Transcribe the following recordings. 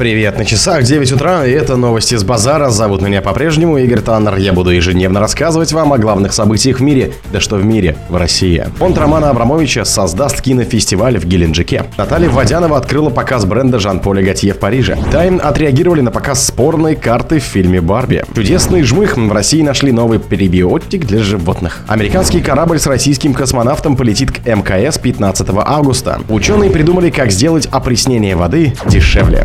Привет, на часах 9 утра, и это новости с базара. Зовут меня по-прежнему Игорь Таннер. Я буду ежедневно рассказывать вам о главных событиях в мире. Да что в мире, в России. Фонд Романа Абрамовича создаст кинофестиваль в Геленджике. Наталья Водянова открыла показ бренда Жан-Поля Готье в Париже. Тайм отреагировали на показ спорной карты в фильме «Барби». Чудесный жмых. В России нашли новый пребиотик для животных. Американский корабль с российским космонавтом полетит к МКС 15 августа. Ученые придумали, как сделать опреснение воды дешевле.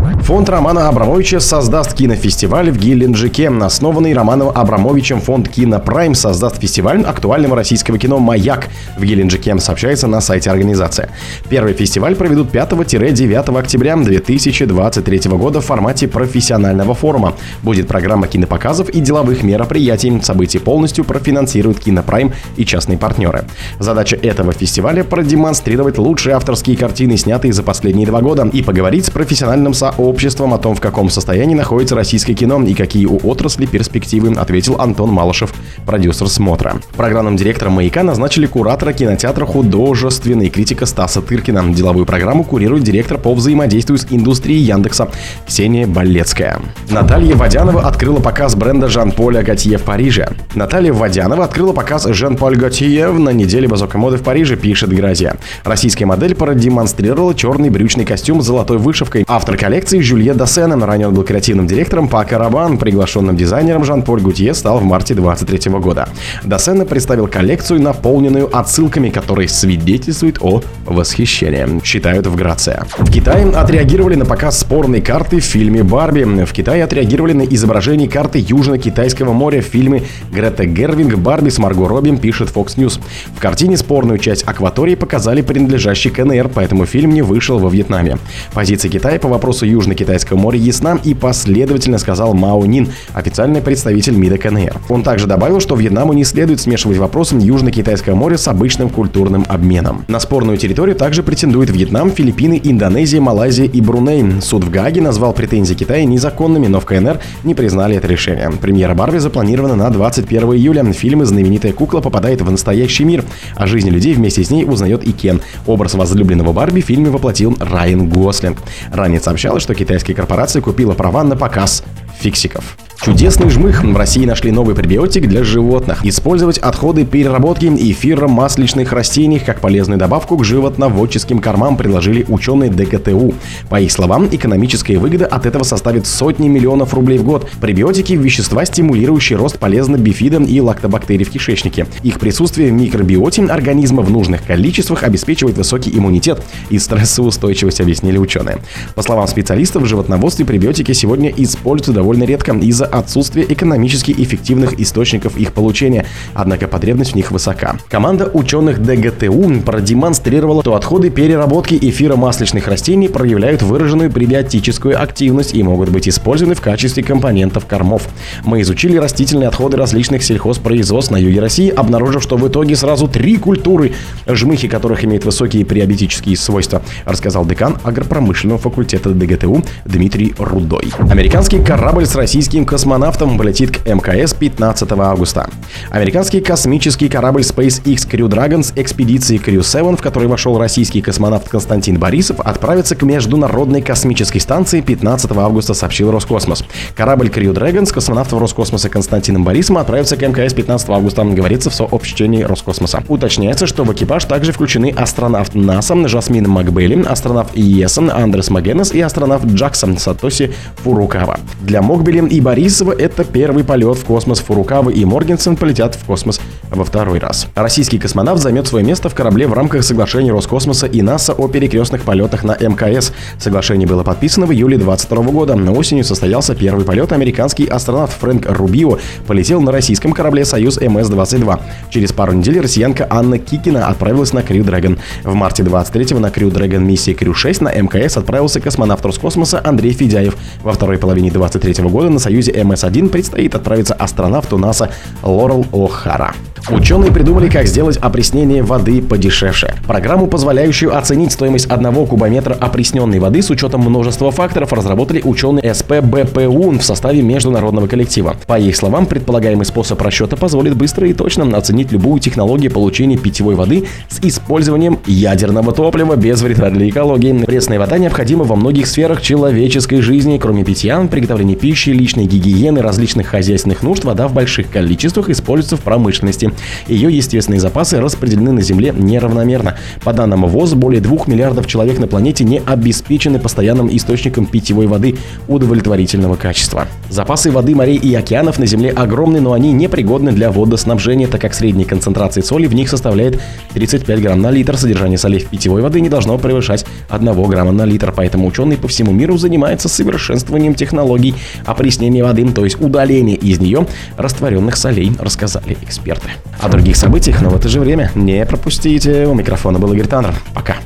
Фонд Романа Абрамовича создаст кинофестиваль в Геленджике. Основанный Романом Абрамовичем фонд Кинопрайм создаст фестиваль актуального российского кино «Маяк» в Геленджике, сообщается на сайте организации. Первый фестиваль проведут 5-9 октября 2023 года в формате профессионального форума. Будет программа кинопоказов и деловых мероприятий. Событие полностью профинансирует Кинопрайм и частные партнеры. Задача этого фестиваля – продемонстрировать лучшие авторские картины, снятые за последние два года, и поговорить с профессиональным сообществом обществом о том, в каком состоянии находится российское кино и какие у отрасли перспективы, ответил Антон Малышев, продюсер смотра. Программным директором «Маяка» назначили куратора кинотеатра художественный критика Стаса Тыркина. Деловую программу курирует директор по взаимодействию с индустрией Яндекса Ксения Болецкая. Наталья Водянова открыла показ бренда Жан-Поля Готье в Париже. Наталья Водянова открыла показ Жан-Поль Готье на неделе высокой моды в Париже, пишет Гразия. Российская модель продемонстрировала черный брючный костюм с золотой вышивкой. Автор коллекции Жюлье Досена. Ранее он был креативным директором по Карабан. Приглашенным дизайнером Жан-Поль Гутье стал в марте 2023 года. Досена представил коллекцию, наполненную отсылками, которые свидетельствуют о восхищении, считают в Грация. В Китае отреагировали на показ спорной карты в фильме «Барби». В Китае отреагировали на изображение карты Южно-Китайского моря в фильме Грета Гервинг «Барби» с Марго Робби, пишет Fox News. В картине спорную часть акватории показали принадлежащий КНР, поэтому фильм не вышел во Вьетнаме. Позиция Китая по вопросу Южно Китайского моря ясна и последовательно сказал Мао Нин, официальный представитель МИДа КНР. Он также добавил, что Вьетнаму не следует смешивать вопросы Южно-Китайского моря с обычным культурным обменом. На спорную территорию также претендуют Вьетнам, Филиппины, Индонезия, Малайзия и Бруней. Суд в Гааге назвал претензии Китая незаконными, но в КНР не признали это решение. Премьера Барби запланирована на 21 июля. В фильме знаменитая кукла попадает в настоящий мир. О жизни людей вместе с ней узнает и Кен. Образ возлюбленного Барби в фильме воплотил Райан Гослинг. Ранее сообщалось, что китайская корпорация купила права на показ фиксиков. Чудесный жмых. В России нашли новый пребиотик для животных. Использовать отходы переработки эфира масличных растений как полезную добавку к животноводческим кормам предложили ученые ДГТУ. По их словам, экономическая выгода от этого составит сотни миллионов рублей в год. Пребиотики – вещества, стимулирующие рост полезных бифидов и лактобактерий в кишечнике. Их присутствие в микробиоте организма в нужных количествах обеспечивает высокий иммунитет и стрессоустойчивость, объяснили ученые. По словам специалистов, в животноводстве пребиотики сегодня используются довольно редко из-за отсутствие экономически эффективных источников их получения, однако потребность в них высока. Команда ученых ДГТУ продемонстрировала, что отходы переработки эфира масличных растений проявляют выраженную пребиотическую активность и могут быть использованы в качестве компонентов кормов. Мы изучили растительные отходы различных сельхозпроизводств на юге России, обнаружив, что в итоге сразу три культуры, жмыхи которых имеют высокие пребиотические свойства, рассказал декан агропромышленного факультета ДГТУ Дмитрий Рудой. Американский корабль с российским космонавтом космонавтом полетит к МКС 15 августа. Американский космический корабль SpaceX Crew Dragon с экспедиции Crew 7, в которой вошел российский космонавт Константин Борисов, отправится к Международной космической станции 15 августа, сообщил Роскосмос. Корабль Crew Dragon с космонавтом Роскосмоса Константином Борисовым отправится к МКС 15 августа, говорится в сообщении Роскосмоса. Уточняется, что в экипаж также включены астронавт НАСА Жасмин Макбелли, астронавт ЕСа Андрес Магенес и астронавт Джаксон Сатоси Фурукава. Для Мокбели и Борис Борисова это первый полет в космос Фурукава и Моргенсен полетят в космос во второй раз. Российский космонавт займет свое место в корабле в рамках соглашения Роскосмоса и НАСА о перекрестных полетах на МКС. Соглашение было подписано в июле 2022 года. На осенью состоялся первый полет. Американский астронавт Фрэнк Рубио полетел на российском корабле «Союз МС-22». Через пару недель россиянка Анна Кикина отправилась на Крю Дрэгон. В марте 23-го на Крю Дрэгон миссии Крю 6 на МКС отправился космонавт Роскосмоса Андрей Федяев. Во второй половине 23 года на «Союзе МС-1 предстоит отправиться астронавту НАСА Лорел О'Хара. Ученые придумали, как сделать опреснение воды подешевше. Программу, позволяющую оценить стоимость одного кубометра опресненной воды с учетом множества факторов, разработали ученые СПБПУ в составе международного коллектива. По их словам, предполагаемый способ расчета позволит быстро и точно оценить любую технологию получения питьевой воды с использованием ядерного топлива без вреда для экологии. Пресная вода необходима во многих сферах человеческой жизни, кроме питья, приготовления пищи, личной гигиены, различных хозяйственных нужд, вода в больших количествах используется в промышленности. Ее естественные запасы распределены на Земле неравномерно. По данным ВОЗ, более 2 миллиардов человек на планете не обеспечены постоянным источником питьевой воды удовлетворительного качества. Запасы воды морей и океанов на Земле огромны, но они непригодны для водоснабжения, так как средняя концентрация соли в них составляет 35 грамм на литр. Содержание солей в питьевой воды не должно превышать 1 грамма на литр, поэтому ученые по всему миру занимаются совершенствованием технологий опреснения воды, то есть удаления из нее растворенных солей, рассказали эксперты. О других событиях, но в это же время не пропустите. У микрофона был Игорь Таннер. Пока.